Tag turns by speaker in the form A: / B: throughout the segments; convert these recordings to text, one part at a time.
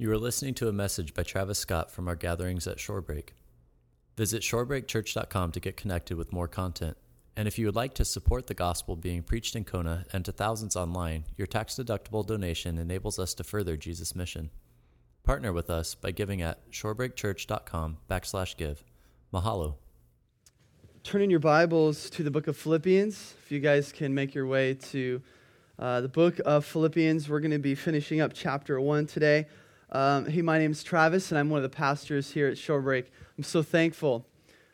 A: You are listening to a message by Travis Scott from our gatherings at Shorebreak. Visit shorebreakchurch.com to get connected with more content. And if you would like to support the gospel being preached in Kona and to thousands online, your tax deductible donation enables us to further Jesus' mission. Partner with us by giving at shorebreakchurch.com backslash give. Mahalo.
B: Turn in your Bibles to the book of Philippians. If you guys can make your way to uh, the book of Philippians, we're going to be finishing up chapter 1 today. Um, hey, my name is Travis, and I'm one of the pastors here at Shorebreak. I'm so thankful.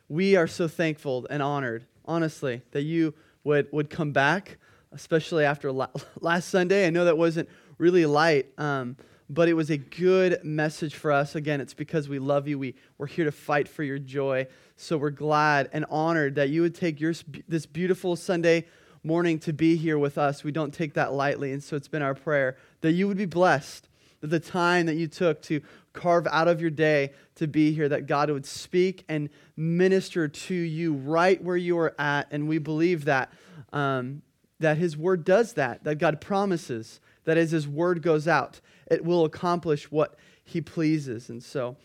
B: We are so thankful and honored, honestly, that you would, would come back, especially after la- last Sunday. I know that wasn't really light, um, but it was a good message for us. Again, it's because we love you. We, we're here to fight for your joy. So we're glad and honored that you would take your, this beautiful Sunday morning to be here with us. We don't take that lightly. And so it's been our prayer that you would be blessed, the time that you took to carve out of your day to be here, that God would speak and minister to you right where you are at. And we believe that, um, that His Word does that, that God promises that as His Word goes out, it will accomplish what He pleases. And so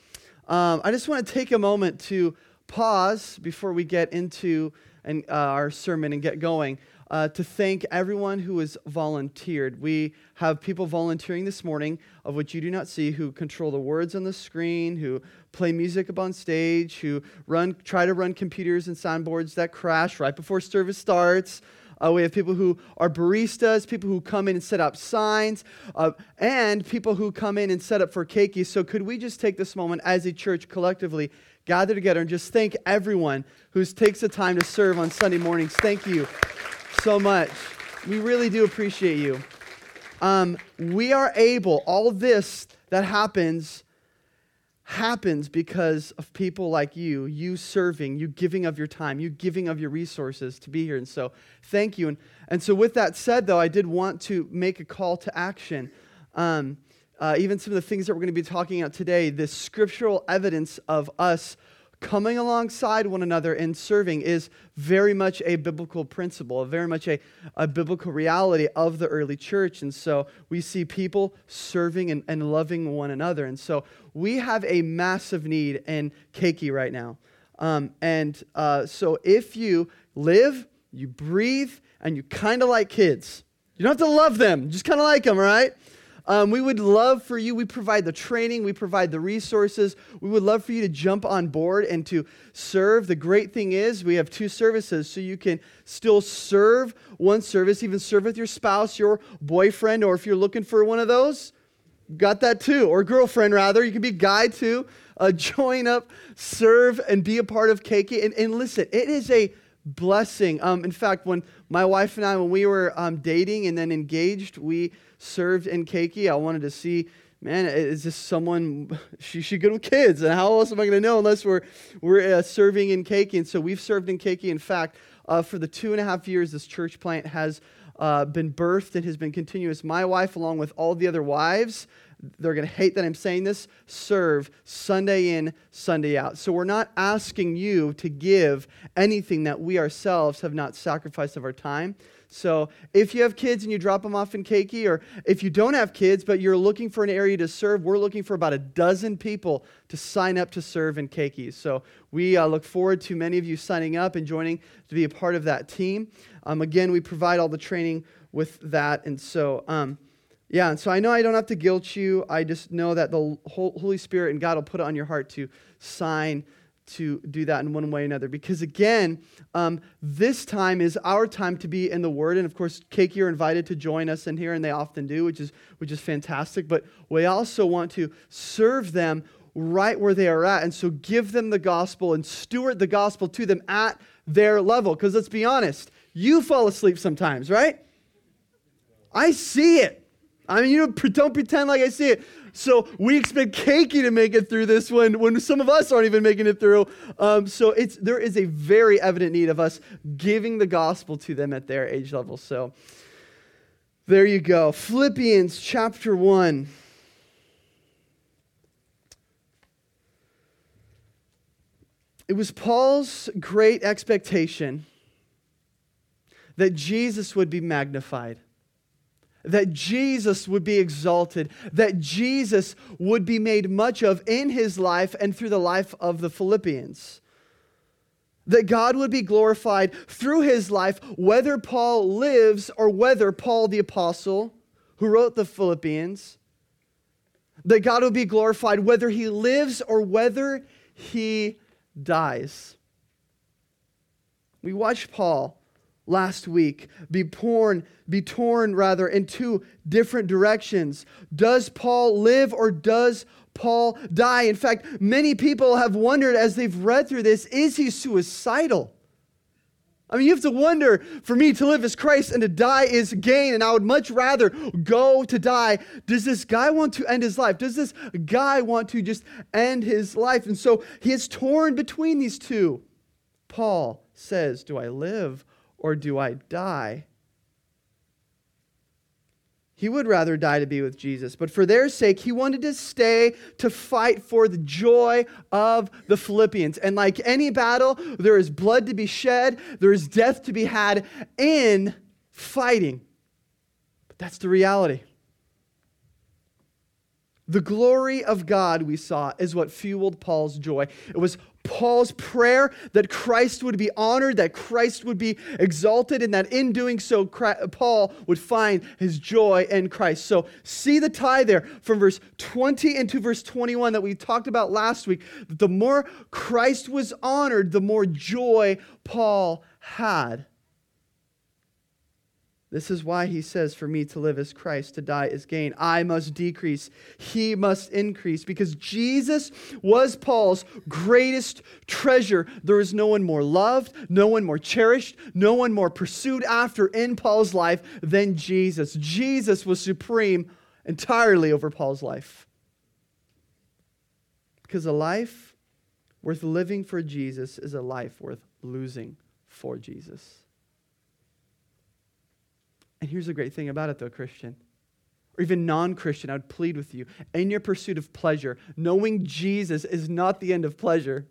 B: um, I just want to take a moment to pause before we get into an, uh, our sermon and get going uh, to thank everyone who has volunteered. We have people volunteering this morning, of which you do not see, who control the words on the screen, who play music up on stage, who run, try to run computers and soundboards that crash right before service starts. Uh, we have people who are baristas, people who come in and set up signs, uh, and people who come in and set up for keiki. So, could we just take this moment as a church collectively, gather together, and just thank everyone who takes the time to serve on Sunday mornings? Thank you so much. We really do appreciate you. Um, we are able, all this that happens, happens because of people like you, you serving, you giving of your time, you giving of your resources to be here. And so, thank you. And, and so, with that said, though, I did want to make a call to action. Um, uh, even some of the things that we're going to be talking about today, the scriptural evidence of us coming alongside one another and serving is very much a biblical principle, very much a, a biblical reality of the early church. And so we see people serving and, and loving one another. And so we have a massive need in Keiki right now. Um, and uh, so if you live, you breathe, and you kind of like kids, you don't have to love them, just kind of like them, right? Um, we would love for you, we provide the training, we provide the resources. We would love for you to jump on board and to serve. The great thing is, we have two services, so you can still serve one service, even serve with your spouse, your boyfriend, or if you're looking for one of those, got that too, or girlfriend rather. You can be guy too. Uh, join up, serve, and be a part of Keiki. And, and listen, it is a blessing. Um, in fact, when my wife and I, when we were um, dating and then engaged, we served in Keiki. I wanted to see, man, is this someone, she, she good with kids? And how else am I going to know unless we're, we're uh, serving in Keiki? And so we've served in Keiki. In fact, uh, for the two and a half years this church plant has uh, been birthed and has been continuous, my wife, along with all the other wives, they're going to hate that I'm saying this, serve Sunday in, Sunday out. So we're not asking you to give anything that we ourselves have not sacrificed of our time. So if you have kids and you drop them off in Keiki, or if you don't have kids but you're looking for an area to serve, we're looking for about a dozen people to sign up to serve in Keiki. So we uh, look forward to many of you signing up and joining to be a part of that team. Um, again, we provide all the training with that. And so, um, yeah, and so I know I don't have to guilt you. I just know that the Holy Spirit and God will put it on your heart to sign to do that in one way or another. Because again, um, this time is our time to be in the Word, and of course, Keiki are invited to join us in here, and they often do, which is which is fantastic. But we also want to serve them right where they are at, and so give them the gospel and steward the gospel to them at their level. Because let's be honest, you fall asleep sometimes, right? I see it. I mean, you don't pretend like I see it. So we expect Keiki to make it through this one when some of us aren't even making it through. Um, so it's there is a very evident need of us giving the gospel to them at their age level. So there you go. Philippians chapter 1. It was Paul's great expectation that Jesus would be magnified that Jesus would be exalted, that Jesus would be made much of in his life and through the life of the Philippians. That God would be glorified through his life, whether Paul lives or whether Paul the apostle, who wrote the Philippians, that God would be glorified whether he lives or whether he dies. We watch Paul last week be torn be torn rather in two different directions does paul live or does paul die in fact many people have wondered as they've read through this is he suicidal I mean, you have to wonder for me to live as Christ and to die is gain, and I would much rather go to die. Does this guy want to end his life? Does this guy want to just end his life? And so he is torn between these two. Paul says, Do I live or do I die? He would rather die to be with Jesus, but for their sake, he wanted to stay to fight for the joy of the Philippians. And like any battle, there is blood to be shed, there is death to be had in fighting. But that's the reality. The glory of God, we saw, is what fueled Paul's joy. It was Paul's prayer that Christ would be honored, that Christ would be exalted, and that in doing so, Paul would find his joy in Christ. So, see the tie there from verse 20 into verse 21 that we talked about last week. The more Christ was honored, the more joy Paul had. This is why he says, For me to live is Christ, to die is gain. I must decrease, he must increase, because Jesus was Paul's greatest treasure. There is no one more loved, no one more cherished, no one more pursued after in Paul's life than Jesus. Jesus was supreme entirely over Paul's life. Because a life worth living for Jesus is a life worth losing for Jesus. And here's the great thing about it, though, Christian, or even non Christian, I would plead with you in your pursuit of pleasure, knowing Jesus is not the end of pleasure.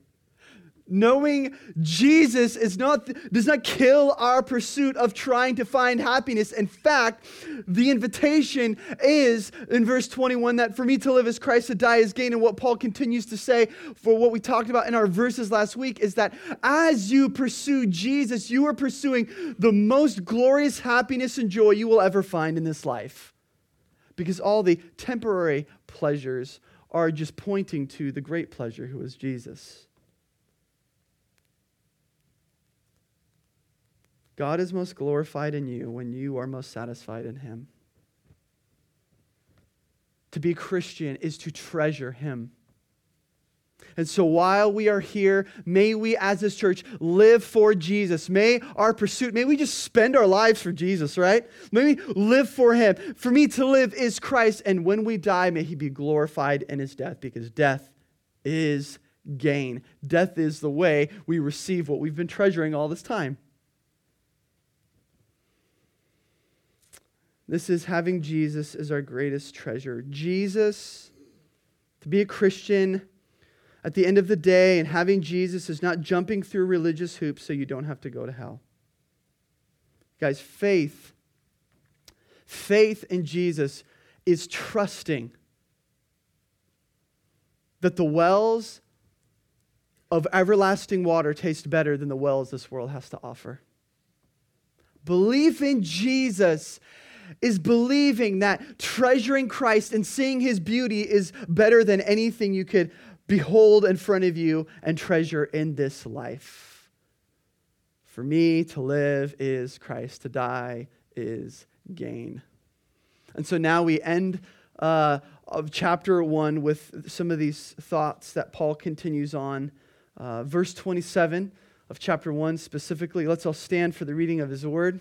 B: Knowing Jesus is not, does not kill our pursuit of trying to find happiness. In fact, the invitation is in verse 21 that for me to live is Christ, to die is gain. And what Paul continues to say for what we talked about in our verses last week is that as you pursue Jesus, you are pursuing the most glorious happiness and joy you will ever find in this life. Because all the temporary pleasures are just pointing to the great pleasure who is Jesus. God is most glorified in you when you are most satisfied in Him. To be Christian is to treasure Him. And so while we are here, may we as this church live for Jesus. May our pursuit, may we just spend our lives for Jesus, right? May we live for Him. For me to live is Christ. And when we die, may He be glorified in His death because death is gain. Death is the way we receive what we've been treasuring all this time. This is having Jesus as our greatest treasure. Jesus, to be a Christian at the end of the day and having Jesus is not jumping through religious hoops so you don't have to go to hell. Guys, faith, faith in Jesus is trusting that the wells of everlasting water taste better than the wells this world has to offer. Belief in Jesus is believing that treasuring Christ and seeing his beauty is better than anything you could behold in front of you and treasure in this life. For me, to live is Christ, to die is gain. And so now we end uh, of chapter one with some of these thoughts that Paul continues on. Uh, verse 27 of chapter one specifically. Let's all stand for the reading of his word.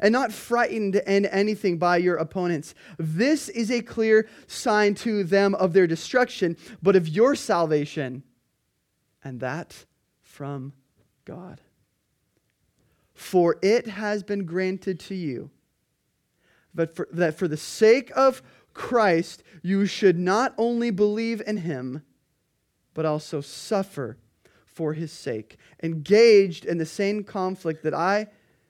B: and not frightened in anything by your opponents. This is a clear sign to them of their destruction, but of your salvation, and that from God. For it has been granted to you that for, that for the sake of Christ you should not only believe in him, but also suffer for his sake, engaged in the same conflict that I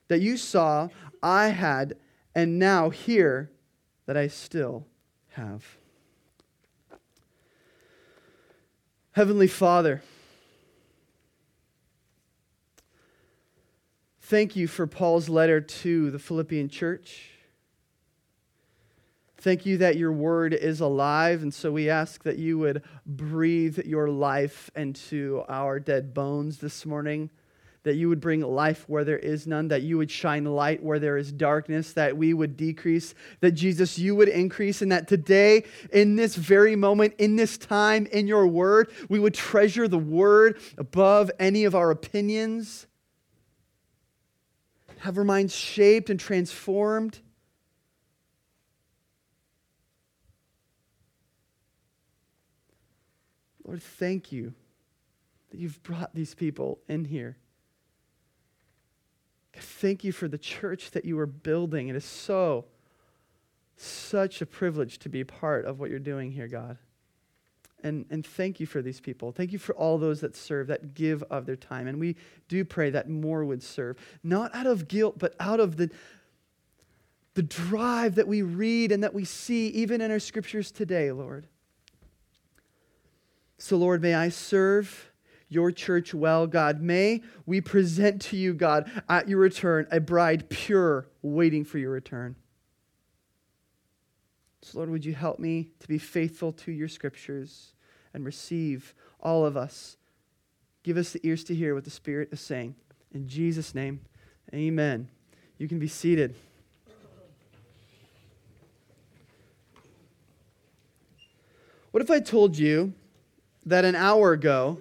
B: that you saw I had and now hear that I still have. Heavenly Father, thank you for Paul's letter to the Philippian church. Thank you that your word is alive, and so we ask that you would breathe your life into our dead bones this morning that you would bring life where there is none, that you would shine light where there is darkness, that we would decrease, that Jesus, you would increase, and that today, in this very moment, in this time, in your word, we would treasure the word above any of our opinions, have our minds shaped and transformed. Lord, thank you that you've brought these people in here. Thank you for the church that you are building. It is so, such a privilege to be part of what you're doing here, God. And, and thank you for these people. Thank you for all those that serve, that give of their time. And we do pray that more would serve, not out of guilt, but out of the, the drive that we read and that we see even in our scriptures today, Lord. So, Lord, may I serve your church well, God. May we present to you, God, at your return, a bride pure, waiting for your return. So, Lord, would you help me to be faithful to your scriptures and receive all of us? Give us the ears to hear what the Spirit is saying. In Jesus' name, amen. You can be seated. What if I told you that an hour ago,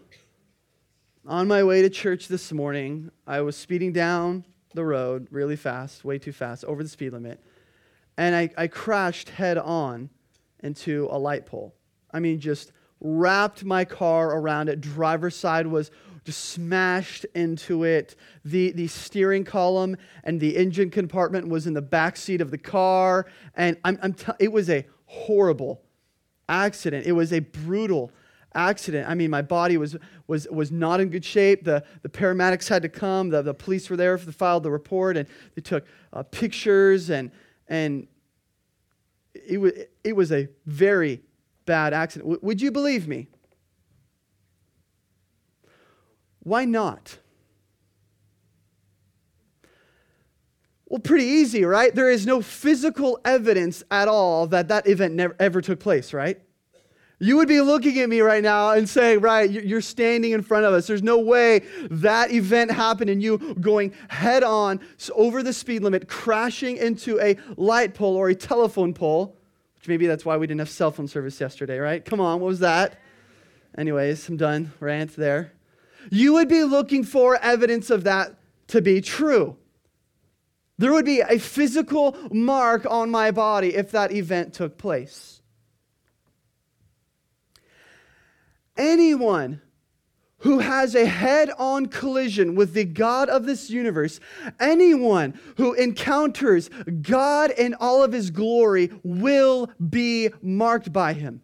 B: on my way to church this morning, I was speeding down the road really fast, way too fast, over the speed limit, and I, I crashed head on into a light pole. I mean, just wrapped my car around it. Driver's side was just smashed into it. The, the steering column and the engine compartment was in the back seat of the car. And I'm, I'm t- it was a horrible accident. It was a brutal accident. I mean, my body was, was, was not in good shape. The, the paramedics had to come. The, the police were there to filed the report, and they took uh, pictures, and, and it, was, it was a very bad accident. W- would you believe me? Why not? Well, pretty easy, right? There is no physical evidence at all that that event never ever took place, right? You would be looking at me right now and saying, right, you're standing in front of us. There's no way that event happened and you going head on over the speed limit, crashing into a light pole or a telephone pole, which maybe that's why we didn't have cell phone service yesterday, right? Come on, what was that? Anyways, I'm done. Rant there. You would be looking for evidence of that to be true. There would be a physical mark on my body if that event took place. Anyone who has a head on collision with the God of this universe, anyone who encounters God in all of his glory will be marked by him.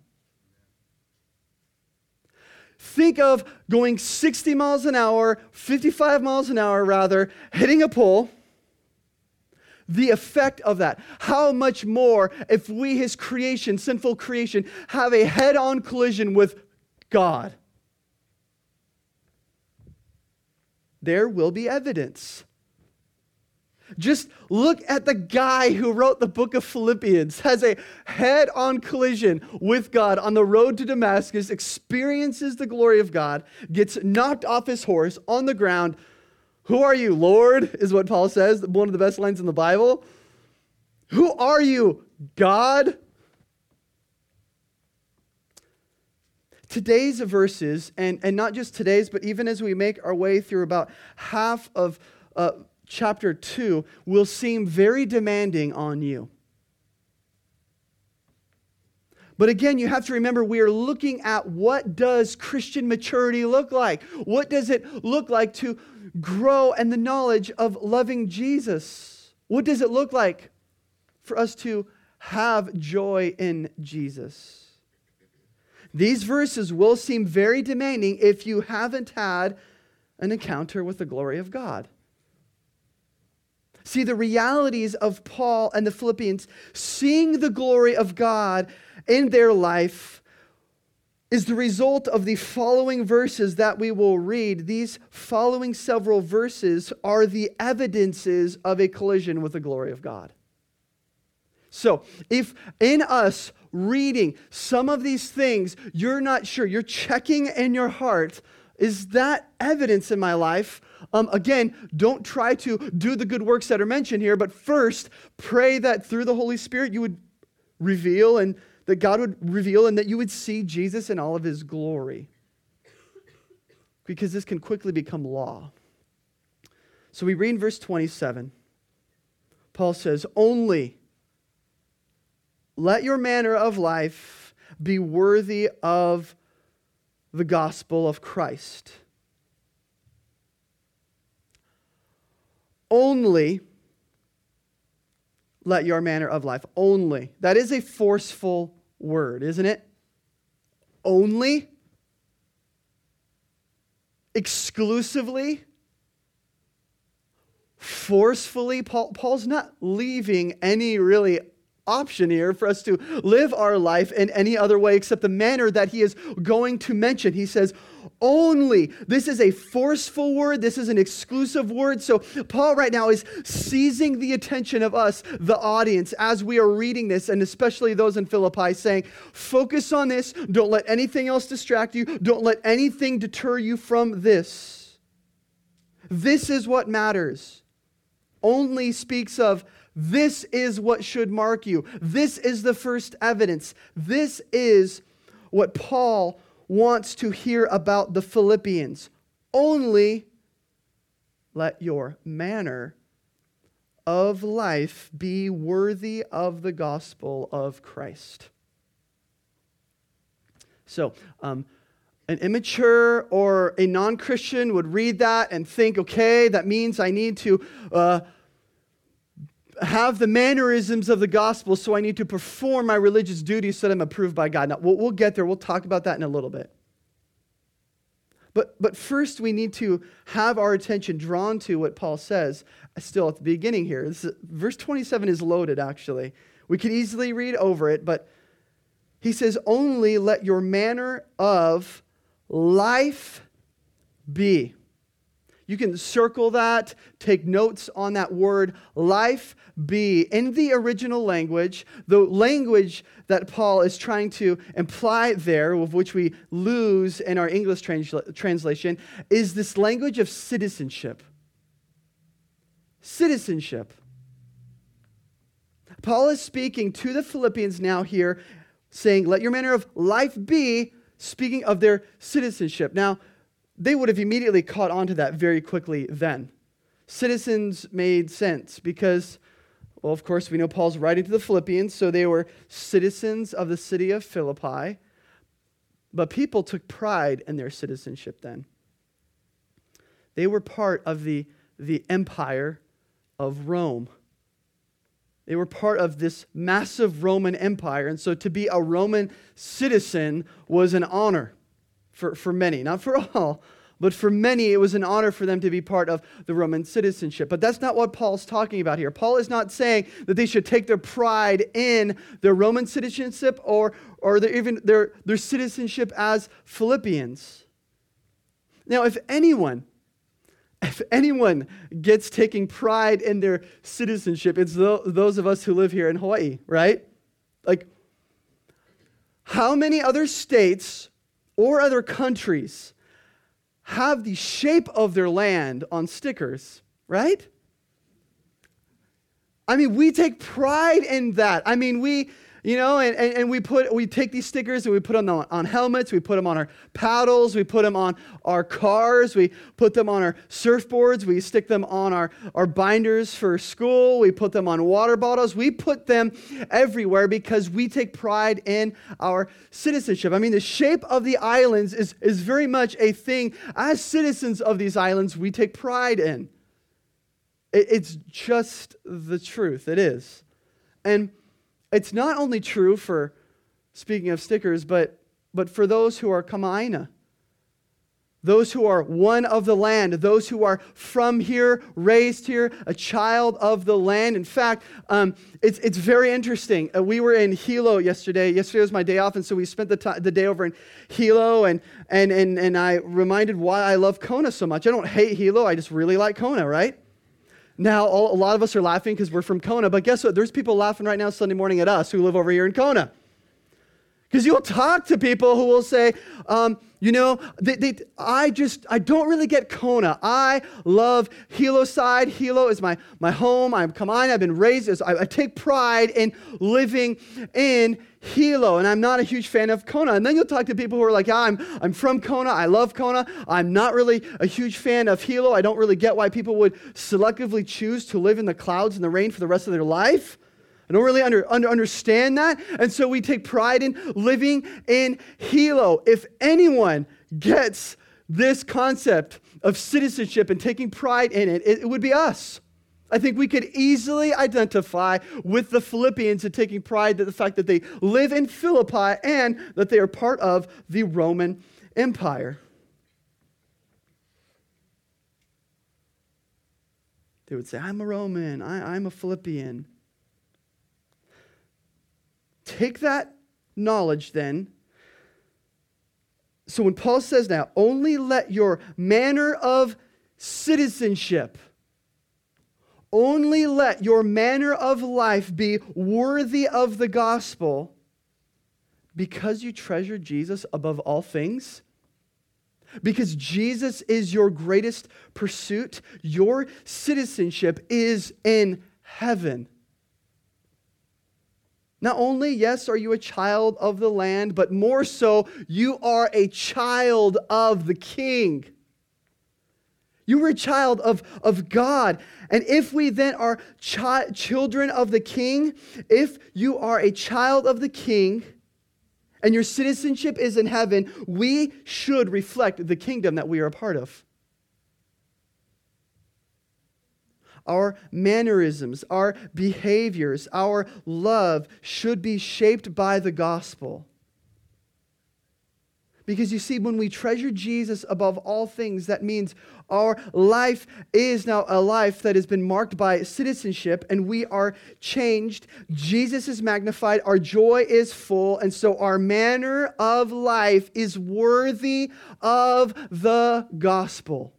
B: Think of going 60 miles an hour, 55 miles an hour rather, hitting a pole. The effect of that. How much more if we, his creation, sinful creation, have a head on collision with God. There will be evidence. Just look at the guy who wrote the book of Philippians, has a head on collision with God on the road to Damascus, experiences the glory of God, gets knocked off his horse on the ground. Who are you, Lord? Is what Paul says, one of the best lines in the Bible. Who are you, God? Today's verses, and, and not just today's, but even as we make our way through about half of uh, chapter 2 will seem very demanding on you. But again, you have to remember we are looking at what does Christian maturity look like? What does it look like to grow in the knowledge of loving Jesus? What does it look like for us to have joy in Jesus? These verses will seem very demanding if you haven't had an encounter with the glory of God. See, the realities of Paul and the Philippians seeing the glory of God in their life is the result of the following verses that we will read. These following several verses are the evidences of a collision with the glory of God. So, if in us reading some of these things, you're not sure, you're checking in your heart, is that evidence in my life? Um, again, don't try to do the good works that are mentioned here, but first pray that through the Holy Spirit you would reveal and that God would reveal and that you would see Jesus in all of his glory. Because this can quickly become law. So we read in verse 27. Paul says, Only let your manner of life be worthy of the gospel of Christ. Only let your manner of life. Only. That is a forceful word, isn't it? Only. Exclusively. Forcefully. Paul, Paul's not leaving any really option here for us to live our life in any other way except the manner that he is going to mention. He says, only. This is a forceful word. This is an exclusive word. So, Paul right now is seizing the attention of us, the audience, as we are reading this, and especially those in Philippi, saying, Focus on this. Don't let anything else distract you. Don't let anything deter you from this. This is what matters. Only speaks of this is what should mark you. This is the first evidence. This is what Paul wants to hear about the Philippians. Only let your manner of life be worthy of the gospel of Christ. So, um, an immature or a non Christian would read that and think, okay, that means I need to uh, have the mannerisms of the gospel, so I need to perform my religious duties so that I'm approved by God. Now, we'll, we'll get there. We'll talk about that in a little bit. But, but first, we need to have our attention drawn to what Paul says still at the beginning here. Verse 27 is loaded, actually. We could easily read over it, but he says, Only let your manner of life be. You can circle that, take notes on that word, life be. In the original language, the language that Paul is trying to imply there, of which we lose in our English transla- translation, is this language of citizenship. Citizenship. Paul is speaking to the Philippians now here, saying, Let your manner of life be, speaking of their citizenship. Now, they would have immediately caught on to that very quickly then. Citizens made sense because, well, of course, we know Paul's writing to the Philippians, so they were citizens of the city of Philippi. But people took pride in their citizenship then. They were part of the, the empire of Rome. They were part of this massive Roman empire. And so to be a Roman citizen was an honor for, for many, not for all, but for many, it was an honor for them to be part of the Roman citizenship. But that's not what Paul's talking about here. Paul is not saying that they should take their pride in their Roman citizenship or, or their, even their, their citizenship as Philippians. Now, if anyone, if anyone gets taking pride in their citizenship, it's those of us who live here in Hawaii, right? Like, how many other states or other countries have the shape of their land on stickers, right? I mean, we take pride in that. I mean, we you know, and, and, and, we put we take these stickers and we put them on, on helmets, we put them on our paddles, we put them on our cars, we put them on our surfboards, we stick them on our, our binders for school, we put them on water bottles, we put them everywhere because we take pride in our citizenship. I mean, the shape of the islands is, is very much a thing as citizens of these islands we take pride in. It, it's just the truth. It is. And it's not only true for, speaking of stickers, but, but for those who are Kama'aina, those who are one of the land, those who are from here, raised here, a child of the land. In fact, um, it's, it's very interesting. Uh, we were in Hilo yesterday. Yesterday was my day off, and so we spent the, t- the day over in Hilo, and, and, and, and I reminded why I love Kona so much. I don't hate Hilo, I just really like Kona, right? Now, a lot of us are laughing because we're from Kona, but guess what? There's people laughing right now Sunday morning at us who live over here in Kona. Because you'll talk to people who will say, um, you know, they, they, I just, I don't really get Kona. I love Hilo side. Hilo is my, my home. I'm come on, I've been raised as, I, I take pride in living in Hilo, and I'm not a huge fan of Kona. And then you'll talk to people who are like, yeah, I'm, I'm from Kona. I love Kona. I'm not really a huge fan of Hilo. I don't really get why people would selectively choose to live in the clouds and the rain for the rest of their life. I don't really under, under, understand that. And so we take pride in living in Hilo. If anyone gets this concept of citizenship and taking pride in it, it, it would be us. I think we could easily identify with the Philippians and taking pride in the fact that they live in Philippi and that they are part of the Roman Empire. They would say, I'm a Roman, I, I'm a Philippian. Take that knowledge then. So when Paul says now, only let your manner of citizenship, only let your manner of life be worthy of the gospel because you treasure Jesus above all things. Because Jesus is your greatest pursuit, your citizenship is in heaven. Not only, yes, are you a child of the land, but more so, you are a child of the king. You were a child of, of God. And if we then are chi- children of the king, if you are a child of the king and your citizenship is in heaven, we should reflect the kingdom that we are a part of. Our mannerisms, our behaviors, our love should be shaped by the gospel. Because you see, when we treasure Jesus above all things, that means our life is now a life that has been marked by citizenship and we are changed. Jesus is magnified, our joy is full, and so our manner of life is worthy of the gospel.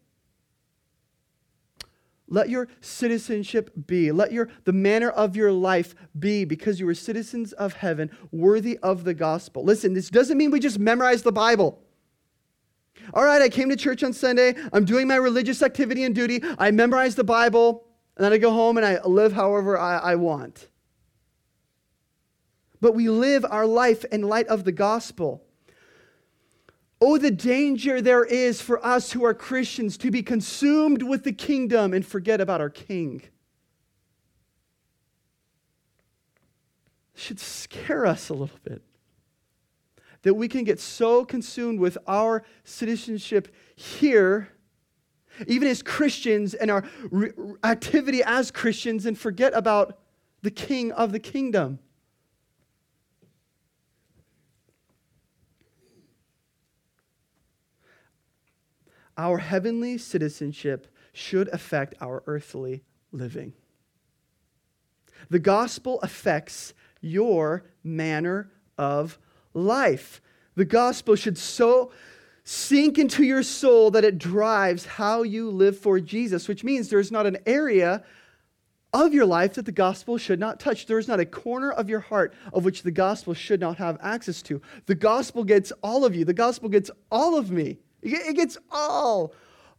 B: Let your citizenship be. Let your the manner of your life be because you are citizens of heaven, worthy of the gospel. Listen, this doesn't mean we just memorize the Bible. All right, I came to church on Sunday. I'm doing my religious activity and duty. I memorize the Bible, and then I go home and I live however I, I want. But we live our life in light of the gospel. Oh, the danger there is for us who are Christians to be consumed with the kingdom and forget about our King. Should scare us a little bit. That we can get so consumed with our citizenship here, even as Christians and our re- activity as Christians, and forget about the King of the kingdom. Our heavenly citizenship should affect our earthly living. The gospel affects your manner of life. The gospel should so sink into your soul that it drives how you live for Jesus, which means there's not an area of your life that the gospel should not touch. There is not a corner of your heart of which the gospel should not have access to. The gospel gets all of you, the gospel gets all of me. It gets all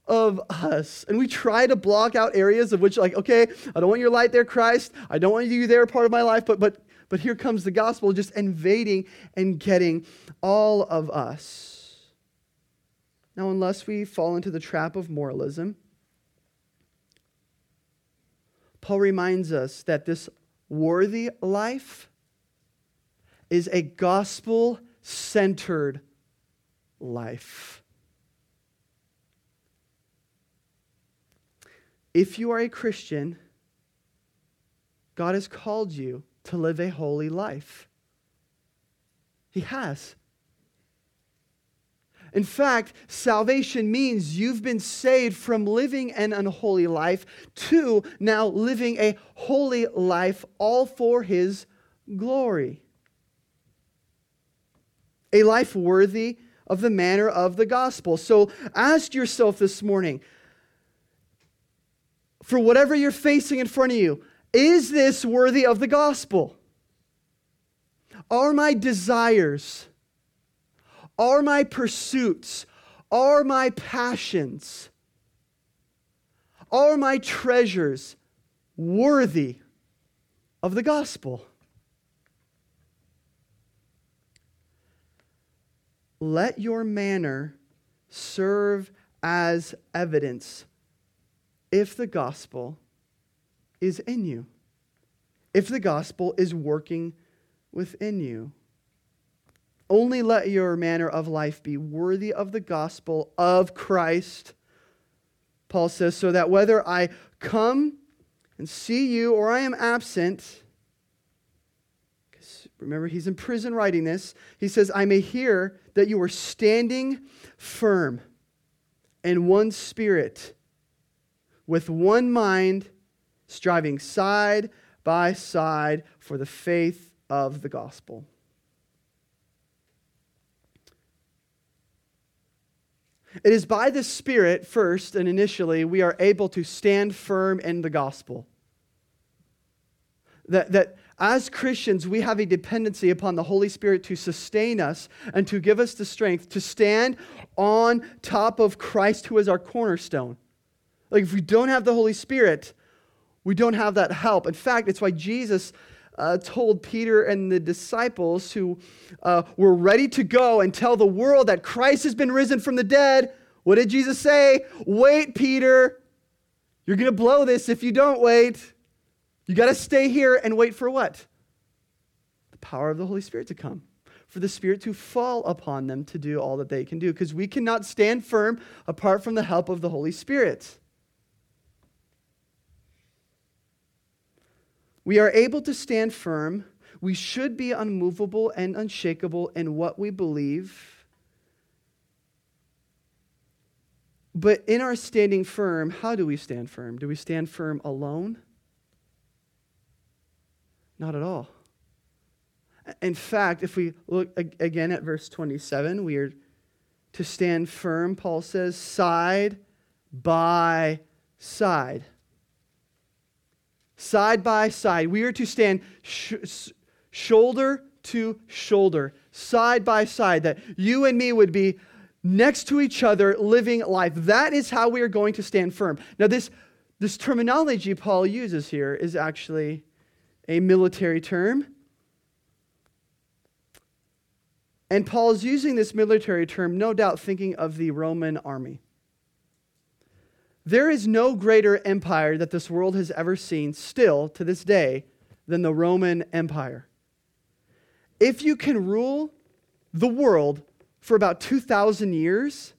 B: of us. And we try to block out areas of which, like, okay, I don't want your light there, Christ. I don't want you there, part of my life, but but but here comes the gospel just invading and getting all of us. Now, unless we fall into the trap of moralism, Paul reminds us that this worthy life is a gospel centered life. If you are a Christian, God has called you to live a holy life. He has. In fact, salvation means you've been saved from living an unholy life to now living a holy life, all for His glory. A life worthy of the manner of the gospel. So ask yourself this morning for whatever you're facing in front of you, is this worthy of the gospel? Are my desires, are my pursuits, are my passions, are my treasures worthy of the gospel? Let your manner serve as evidence if the gospel is in you, if the gospel is working within you. Only let your manner of life be worthy of the gospel of Christ. Paul says, so that whether I come and see you or I am absent, remember he's in prison writing this, he says, I may hear that you are standing firm in one spirit, with one mind, striving side by side for the faith of the gospel. It is by the Spirit, first and initially, we are able to stand firm in the gospel. That, that as Christians, we have a dependency upon the Holy Spirit to sustain us and to give us the strength to stand on top of Christ, who is our cornerstone. Like, if we don't have the Holy Spirit, we don't have that help. In fact, it's why Jesus uh, told Peter and the disciples who uh, were ready to go and tell the world that Christ has been risen from the dead. What did Jesus say? Wait, Peter. You're going to blow this if you don't wait. You got to stay here and wait for what? The power of the Holy Spirit to come. For the Spirit to fall upon them to do all that they can do. Because we cannot stand firm apart from the help of the Holy Spirit. We are able to stand firm. We should be unmovable and unshakable in what we believe. But in our standing firm, how do we stand firm? Do we stand firm alone? Not at all. In fact, if we look again at verse 27, we are to stand firm, Paul says, side by side side by side. We are to stand sh- shoulder to shoulder, side by side, that you and me would be next to each other living life. That is how we are going to stand firm. Now, this, this terminology Paul uses here is actually a military term. And Paul is using this military term, no doubt thinking of the Roman army. There is no greater empire that this world has ever seen, still to this day, than the Roman Empire. If you can rule the world for about 2,000 years,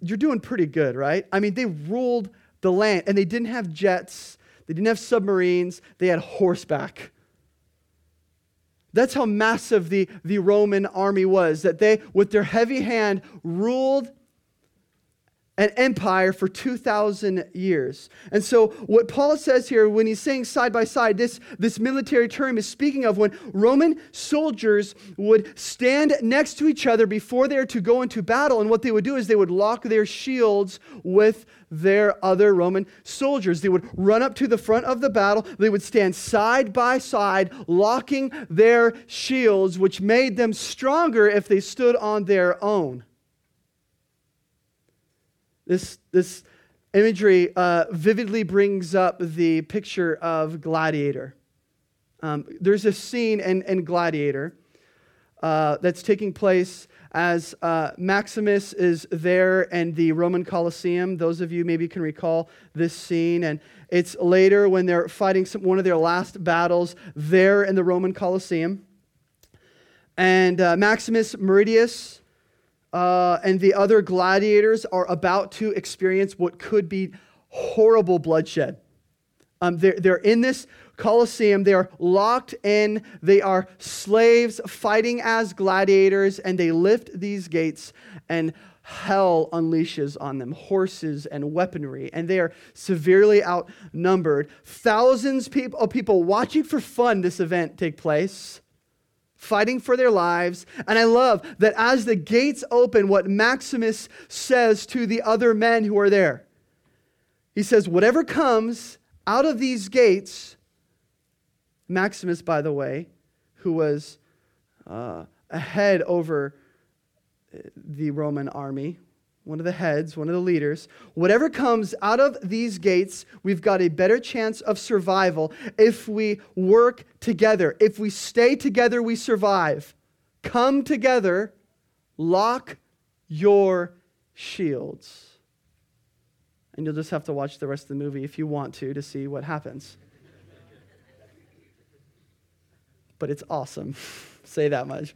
B: you're doing pretty good, right? I mean, they ruled the land and they didn't have jets, they didn't have submarines, they had horseback. That's how massive the, the Roman army was, that they, with their heavy hand, ruled an empire for 2,000 years. And so, what Paul says here, when he's saying side by side, this, this military term is speaking of when Roman soldiers would stand next to each other before they are to go into battle. And what they would do is they would lock their shields with their other Roman soldiers. They would run up to the front of the battle, they would stand side by side, locking their shields, which made them stronger if they stood on their own. This, this imagery uh, vividly brings up the picture of Gladiator. Um, there's a scene in, in Gladiator uh, that's taking place as uh, Maximus is there in the Roman Colosseum. Those of you maybe can recall this scene. And it's later when they're fighting some, one of their last battles there in the Roman Colosseum. And uh, Maximus Meridius uh, and the other gladiators are about to experience what could be horrible bloodshed. Um, they're, they're in this Colosseum. They are locked in. They are slaves fighting as gladiators, and they lift these gates, and hell unleashes on them horses and weaponry, and they are severely outnumbered. Thousands of people watching for fun this event take place fighting for their lives. And I love that as the gates open, what Maximus says to the other men who are there. He says, Whatever comes out of these gates, Maximus, by the way, who was uh, a head over the Roman army, one of the heads, one of the leaders, whatever comes out of these gates, we've got a better chance of survival if we work together. If we stay together, we survive. Come together, lock your shields. And you'll just have to watch the rest of the movie if you want to to see what happens. but it's awesome. Say that much.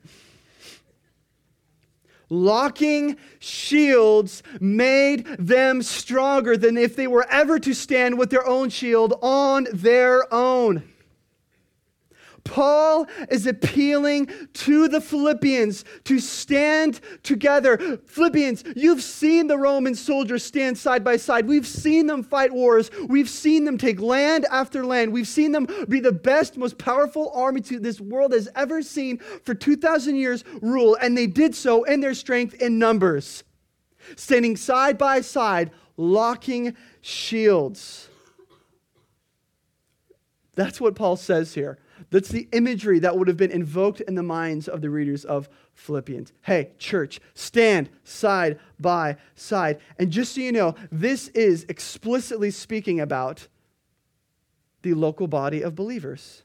B: Locking shields made them stronger than if they were ever to stand with their own shield on their own. Paul is appealing to the Philippians to stand together. Philippians, you've seen the Roman soldiers stand side by side. We've seen them fight wars. We've seen them take land after land. We've seen them be the best, most powerful army to this world has ever seen for 2,000 years rule. And they did so in their strength in numbers, standing side by side, locking shields. That's what Paul says here. That's the imagery that would have been invoked in the minds of the readers of Philippians. Hey, church, stand side by side. And just so you know, this is explicitly speaking about the local body of believers,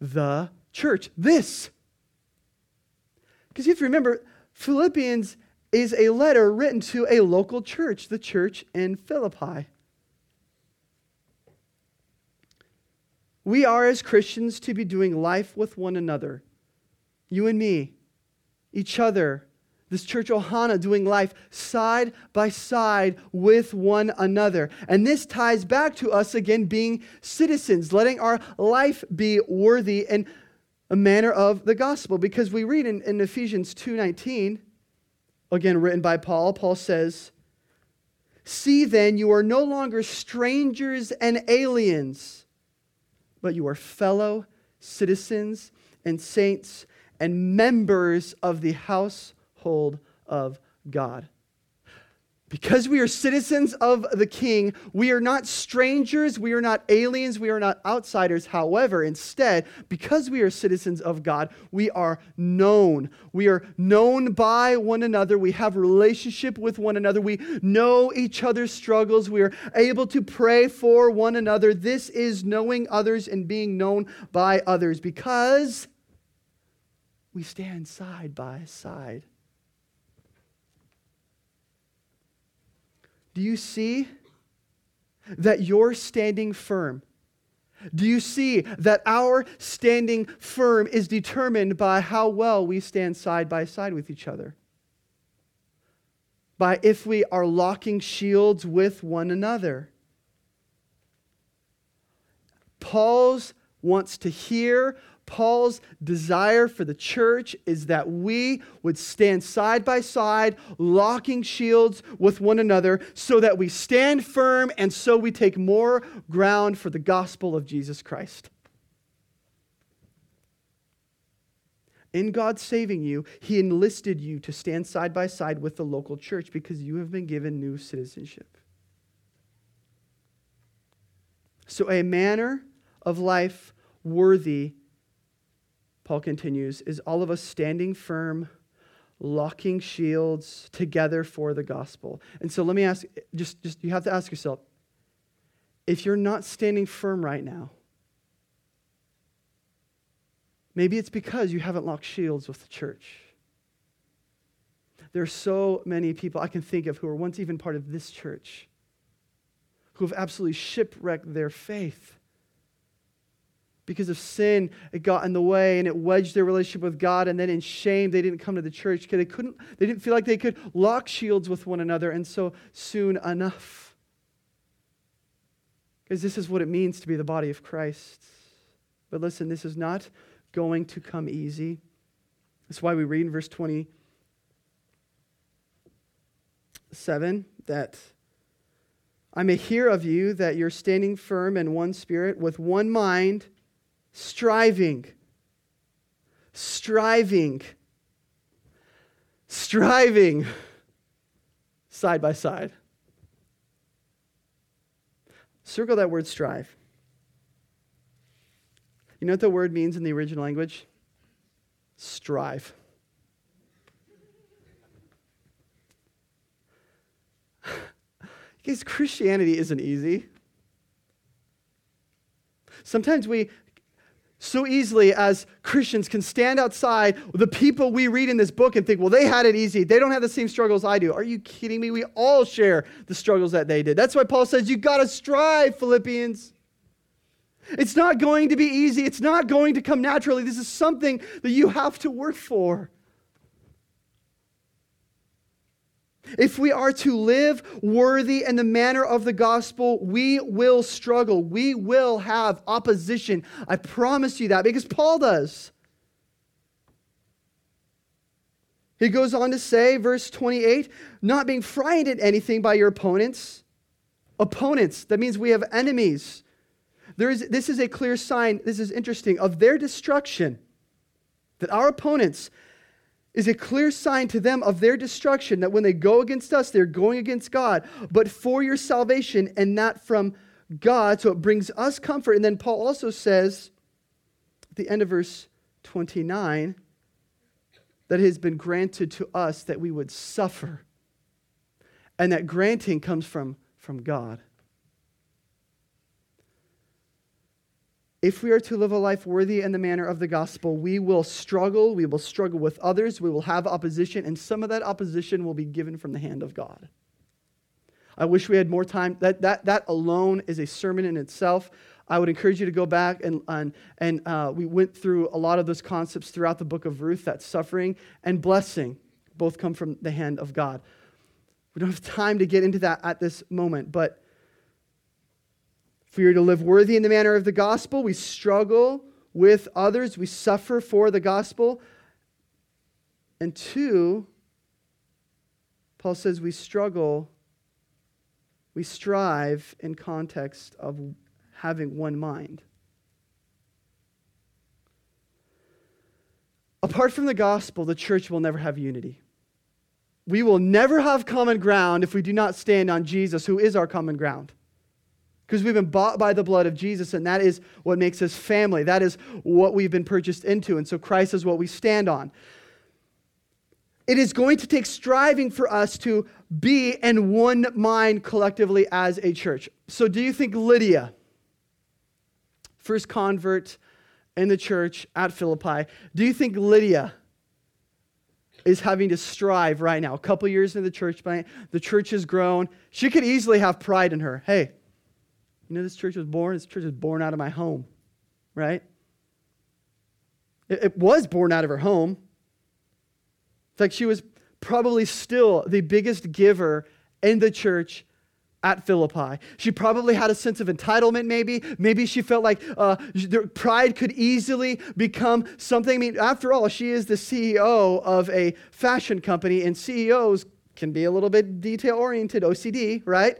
B: the church. This. Because you have to remember, Philippians is a letter written to a local church, the church in Philippi. We are, as Christians, to be doing life with one another. You and me, each other, this church Ohana doing life side by side with one another. And this ties back to us again being citizens, letting our life be worthy in a manner of the gospel. Because we read in, in Ephesians 2.19, again written by Paul, Paul says, See then, you are no longer strangers and aliens but you are fellow citizens and saints and members of the household of God. Because we are citizens of the King, we are not strangers, we are not aliens, we are not outsiders. However, instead, because we are citizens of God, we are known. We are known by one another. We have relationship with one another. We know each other's struggles. We are able to pray for one another. This is knowing others and being known by others because we stand side by side. Do you see that you're standing firm? Do you see that our standing firm is determined by how well we stand side by side with each other? By if we are locking shields with one another. Paul's wants to hear Paul's desire for the church is that we would stand side by side, locking shields with one another, so that we stand firm and so we take more ground for the gospel of Jesus Christ. In God saving you, He enlisted you to stand side by side with the local church because you have been given new citizenship. So, a manner of life worthy Paul continues, is all of us standing firm, locking shields together for the gospel. And so let me ask just, just you have to ask yourself if you're not standing firm right now, Maybe it's because you haven't locked shields with the church. There are so many people I can think of who were once even part of this church who have absolutely shipwrecked their faith because of sin it got in the way and it wedged their relationship with god and then in shame they didn't come to the church because they couldn't they didn't feel like they could lock shields with one another and so soon enough. Because this is what it means to be the body of christ. But listen this is not going to come easy. That's why we read in verse 27 that I may hear of you that you're standing firm in one spirit, with one mind, striving, striving, striving side by side. Circle that word strive. You know what the word means in the original language? Strive. Because Christianity isn't easy. Sometimes we so easily as Christians can stand outside the people we read in this book and think, well, they had it easy. They don't have the same struggles I do. Are you kidding me? We all share the struggles that they did. That's why Paul says, "You've got to strive, Philippians. It's not going to be easy. It's not going to come naturally. This is something that you have to work for. If we are to live worthy in the manner of the gospel, we will struggle. We will have opposition. I promise you that because Paul does. He goes on to say, verse 28, not being frightened at anything by your opponents. Opponents, that means we have enemies. There is, this is a clear sign, this is interesting, of their destruction. That our opponents is a clear sign to them of their destruction that when they go against us, they're going against God, but for your salvation and not from God. So it brings us comfort. And then Paul also says at the end of verse 29 that it has been granted to us that we would suffer. And that granting comes from, from God. If we are to live a life worthy in the manner of the gospel, we will struggle. We will struggle with others. We will have opposition, and some of that opposition will be given from the hand of God. I wish we had more time. That, that, that alone is a sermon in itself. I would encourage you to go back and, and, and uh, we went through a lot of those concepts throughout the book of Ruth that suffering and blessing both come from the hand of God. We don't have time to get into that at this moment, but we are to live worthy in the manner of the gospel, we struggle with others, we suffer for the gospel. And two, Paul says we struggle, we strive in context of having one mind. Apart from the gospel, the church will never have unity. We will never have common ground if we do not stand on Jesus, who is our common ground because we've been bought by the blood of Jesus, and that is what makes us family. That is what we've been purchased into. And so Christ is what we stand on. It is going to take striving for us to be in one mind collectively as a church. So, do you think Lydia, first convert in the church at Philippi, do you think Lydia is having to strive right now? A couple years in the church, the church has grown. She could easily have pride in her. Hey, you know, this church was born, this church was born out of my home, right? It, it was born out of her home. In fact, she was probably still the biggest giver in the church at Philippi. She probably had a sense of entitlement, maybe. Maybe she felt like uh, pride could easily become something. I mean, after all, she is the CEO of a fashion company, and CEOs can be a little bit detail oriented, OCD, right?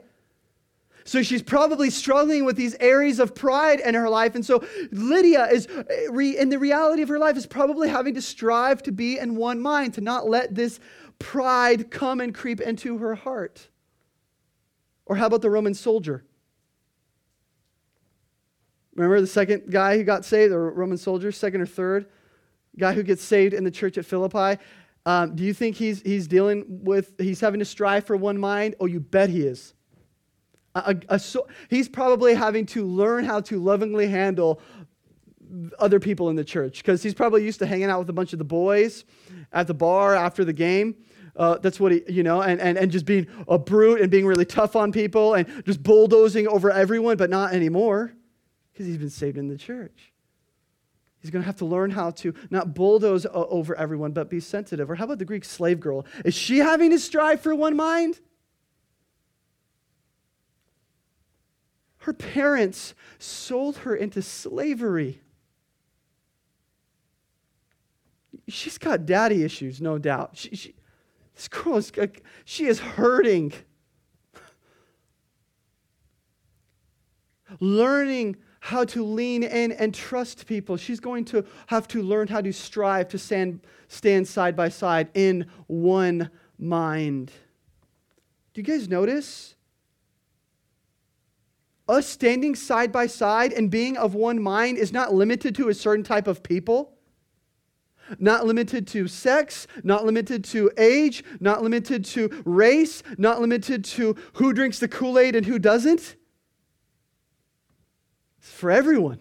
B: So she's probably struggling with these areas of pride in her life. And so Lydia is, in the reality of her life, is probably having to strive to be in one mind, to not let this pride come and creep into her heart. Or how about the Roman soldier? Remember the second guy who got saved, the Roman soldier, second or third guy who gets saved in the church at Philippi? Um, do you think he's, he's dealing with, he's having to strive for one mind? Oh, you bet he is. A, a, he's probably having to learn how to lovingly handle other people in the church because he's probably used to hanging out with a bunch of the boys at the bar after the game. Uh, that's what he, you know, and, and, and just being a brute and being really tough on people and just bulldozing over everyone, but not anymore because he's been saved in the church. He's going to have to learn how to not bulldoze over everyone, but be sensitive. Or how about the Greek slave girl? Is she having to strive for one mind? Her parents sold her into slavery. She's got daddy issues, no doubt. She, she, this girl is, she is hurting. Learning how to lean in and trust people. She's going to have to learn how to strive to stand, stand side by side in one mind. Do you guys notice? Us standing side by side and being of one mind is not limited to a certain type of people, not limited to sex, not limited to age, not limited to race, not limited to who drinks the Kool Aid and who doesn't. It's for everyone.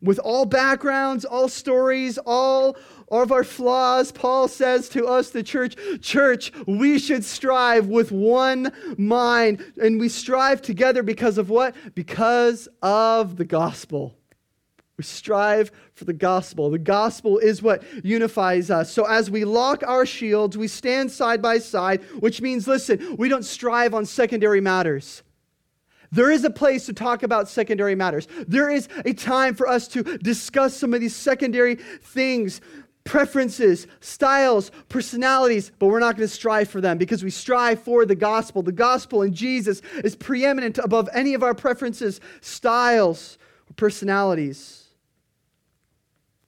B: With all backgrounds, all stories, all of our flaws, Paul says to us, the church, church, we should strive with one mind. And we strive together because of what? Because of the gospel. We strive for the gospel. The gospel is what unifies us. So as we lock our shields, we stand side by side, which means, listen, we don't strive on secondary matters. There is a place to talk about secondary matters. There is a time for us to discuss some of these secondary things, preferences, styles, personalities, but we're not going to strive for them because we strive for the gospel. The gospel in Jesus is preeminent above any of our preferences, styles, or personalities.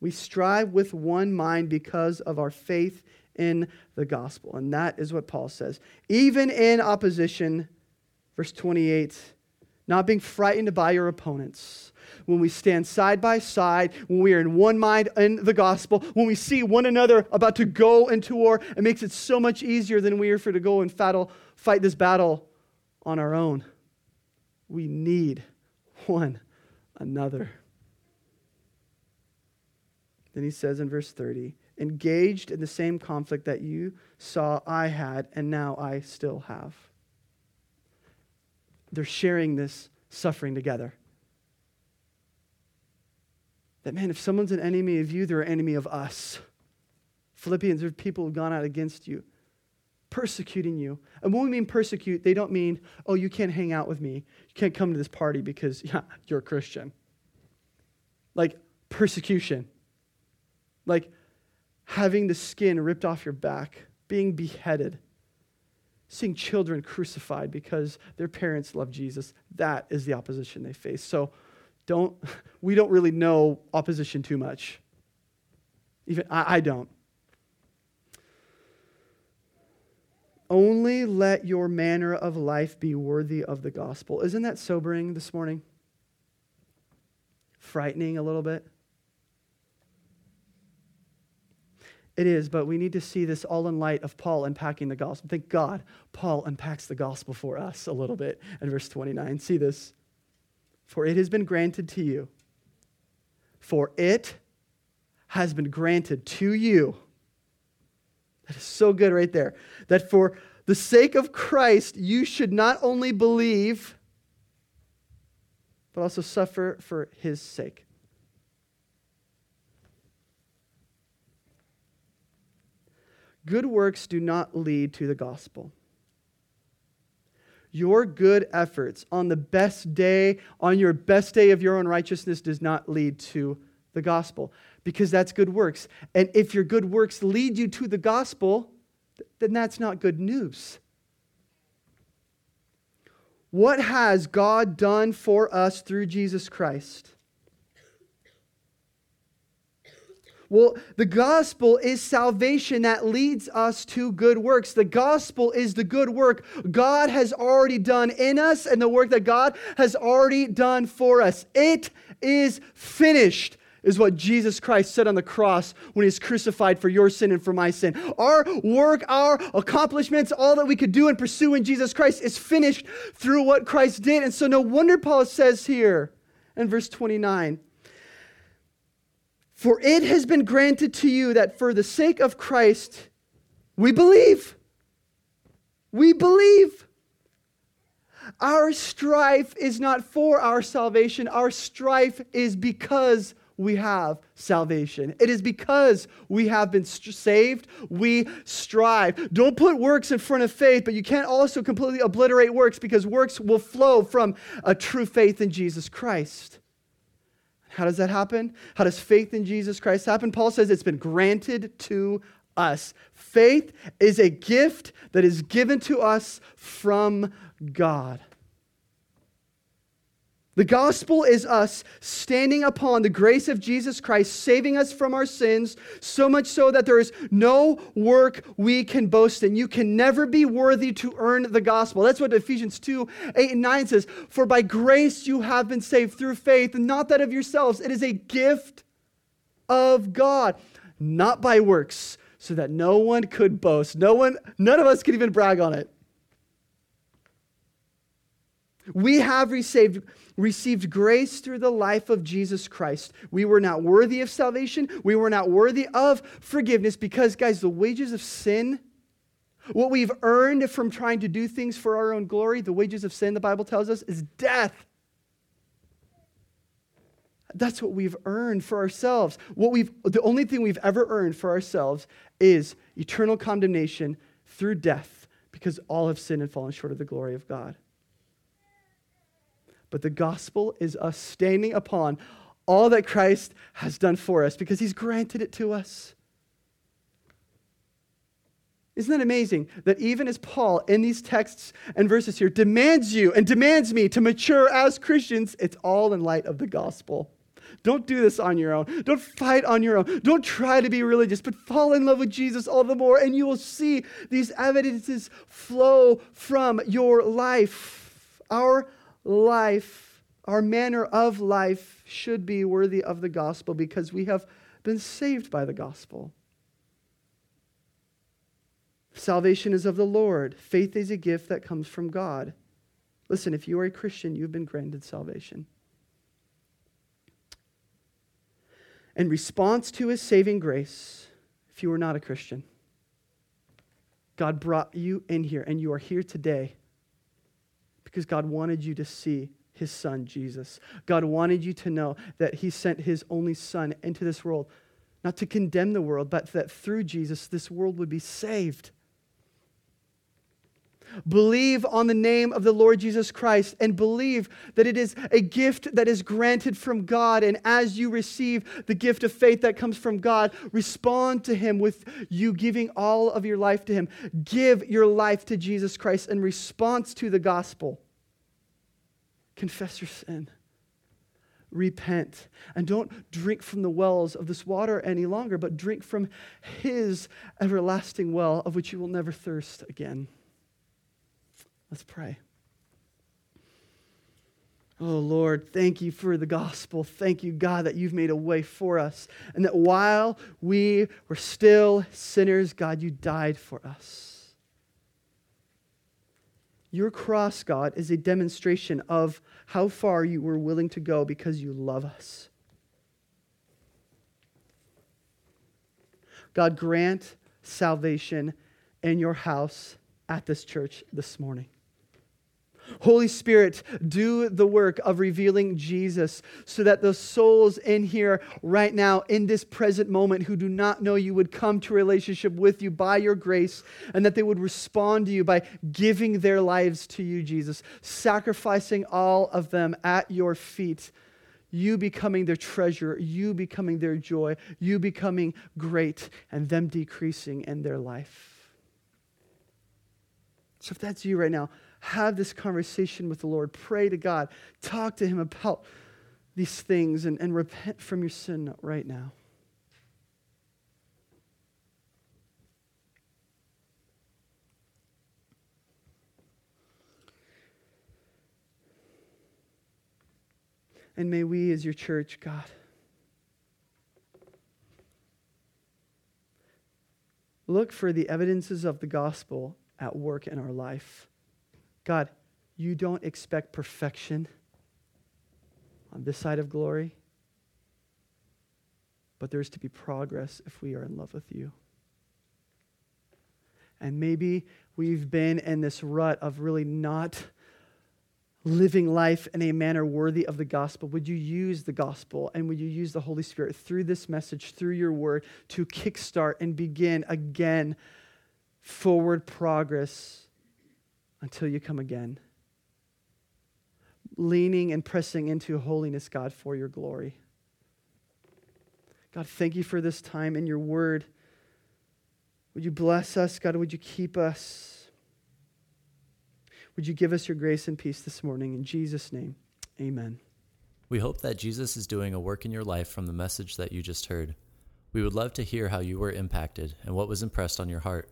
B: We strive with one mind because of our faith in the gospel. And that is what Paul says. Even in opposition, verse 28 not being frightened by your opponents. When we stand side by side, when we are in one mind in the gospel, when we see one another about to go into war, it makes it so much easier than we are for to go and battle, fight this battle on our own. We need one another. Then he says in verse 30, engaged in the same conflict that you saw I had and now I still have they're sharing this suffering together. That, man, if someone's an enemy of you, they're an enemy of us. Philippians, there are people who've gone out against you, persecuting you. And when we mean persecute, they don't mean, oh, you can't hang out with me. You can't come to this party because yeah, you're a Christian. Like persecution. Like having the skin ripped off your back, being beheaded seeing children crucified because their parents love Jesus. That is the opposition they face. So don't we don't really know opposition too much. Even I, I don't. Only let your manner of life be worthy of the gospel. Isn't that sobering this morning? Frightening a little bit? It is, but we need to see this all in light of Paul unpacking the gospel. Thank God Paul unpacks the gospel for us a little bit in verse 29. See this. For it has been granted to you. For it has been granted to you. That is so good right there. That for the sake of Christ, you should not only believe, but also suffer for his sake. Good works do not lead to the gospel. Your good efforts on the best day, on your best day of your own righteousness, does not lead to the gospel because that's good works. And if your good works lead you to the gospel, then that's not good news. What has God done for us through Jesus Christ? Well, the gospel is salvation that leads us to good works. The gospel is the good work God has already done in us and the work that God has already done for us. It is finished is what Jesus Christ said on the cross when he was crucified for your sin and for my sin. Our work, our accomplishments, all that we could do and pursue in Jesus Christ is finished through what Christ did. And so no wonder Paul says here in verse 29. For it has been granted to you that for the sake of Christ, we believe. We believe. Our strife is not for our salvation, our strife is because we have salvation. It is because we have been st- saved, we strive. Don't put works in front of faith, but you can't also completely obliterate works because works will flow from a true faith in Jesus Christ. How does that happen? How does faith in Jesus Christ happen? Paul says it's been granted to us. Faith is a gift that is given to us from God. The gospel is us standing upon the grace of Jesus Christ, saving us from our sins, so much so that there is no work we can boast in. You can never be worthy to earn the gospel. That's what Ephesians 2 8 and 9 says. For by grace you have been saved through faith, and not that of yourselves. It is a gift of God, not by works, so that no one could boast. No one, none of us could even brag on it. We have received, received grace through the life of Jesus Christ. We were not worthy of salvation. We were not worthy of forgiveness because, guys, the wages of sin, what we've earned from trying to do things for our own glory, the wages of sin, the Bible tells us, is death. That's what we've earned for ourselves. What we've, the only thing we've ever earned for ourselves is eternal condemnation through death because all have sinned and fallen short of the glory of God. But the gospel is us standing upon all that Christ has done for us because he's granted it to us. Isn't that amazing that even as Paul in these texts and verses here demands you and demands me to mature as Christians, it's all in light of the gospel. Don't do this on your own. Don't fight on your own. Don't try to be religious, but fall in love with Jesus all the more, and you will see these evidences flow from your life. Our life, our manner of life should be worthy of the gospel because we have been saved by the gospel. Salvation is of the Lord. Faith is a gift that comes from God. Listen, if you are a Christian, you've been granted salvation. In response to his saving grace, if you are not a Christian, God brought you in here, and you are here today because God wanted you to see his son, Jesus. God wanted you to know that he sent his only son into this world, not to condemn the world, but that through Jesus, this world would be saved. Believe on the name of the Lord Jesus Christ and believe that it is a gift that is granted from God. And as you receive the gift of faith that comes from God, respond to Him with you giving all of your life to Him. Give your life to Jesus Christ in response to the gospel. Confess your sin. Repent. And don't drink from the wells of this water any longer, but drink from His everlasting well, of which you will never thirst again. Let's pray. Oh Lord, thank you for the gospel. Thank you, God, that you've made a way for us. And that while we were still sinners, God, you died for us. Your cross, God, is a demonstration of how far you were willing to go because you love us. God, grant salvation in your house at this church this morning. Holy Spirit, do the work of revealing Jesus so that the souls in here right now, in this present moment, who do not know you, would come to relationship with you by your grace and that they would respond to you by giving their lives to you, Jesus, sacrificing all of them at your feet. You becoming their treasure, you becoming their joy, you becoming great, and them decreasing in their life. So, if that's you right now, have this conversation with the Lord. Pray to God. Talk to Him about these things and, and repent from your sin right now. And may we, as your church, God, look for the evidences of the gospel at work in our life. God, you don't expect perfection on this side of glory, but there's to be progress if we are in love with you. And maybe we've been in this rut of really not living life in a manner worthy of the gospel. Would you use the gospel and would you use the Holy Spirit through this message, through your word, to kickstart and begin again forward progress until you come again? Leaning and pressing into holiness, God, for your glory. God, thank you for this time in your word. Would you bless us, God? Would you keep us? Would you give us your grace and peace this morning? In Jesus' name, amen.
A: We hope that Jesus is doing a work in your life from the message that you just heard. We would love to hear how you were impacted and what was impressed on your heart.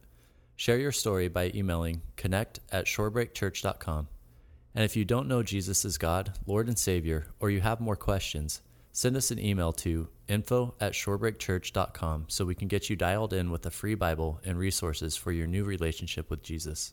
A: Share your story by emailing connect at shorebreakchurch.com. And if you don't know Jesus as God, Lord, and Savior, or you have more questions, send us an email to info at shorebreakchurch.com so we can get you dialed in with a free Bible and resources for your new relationship with Jesus.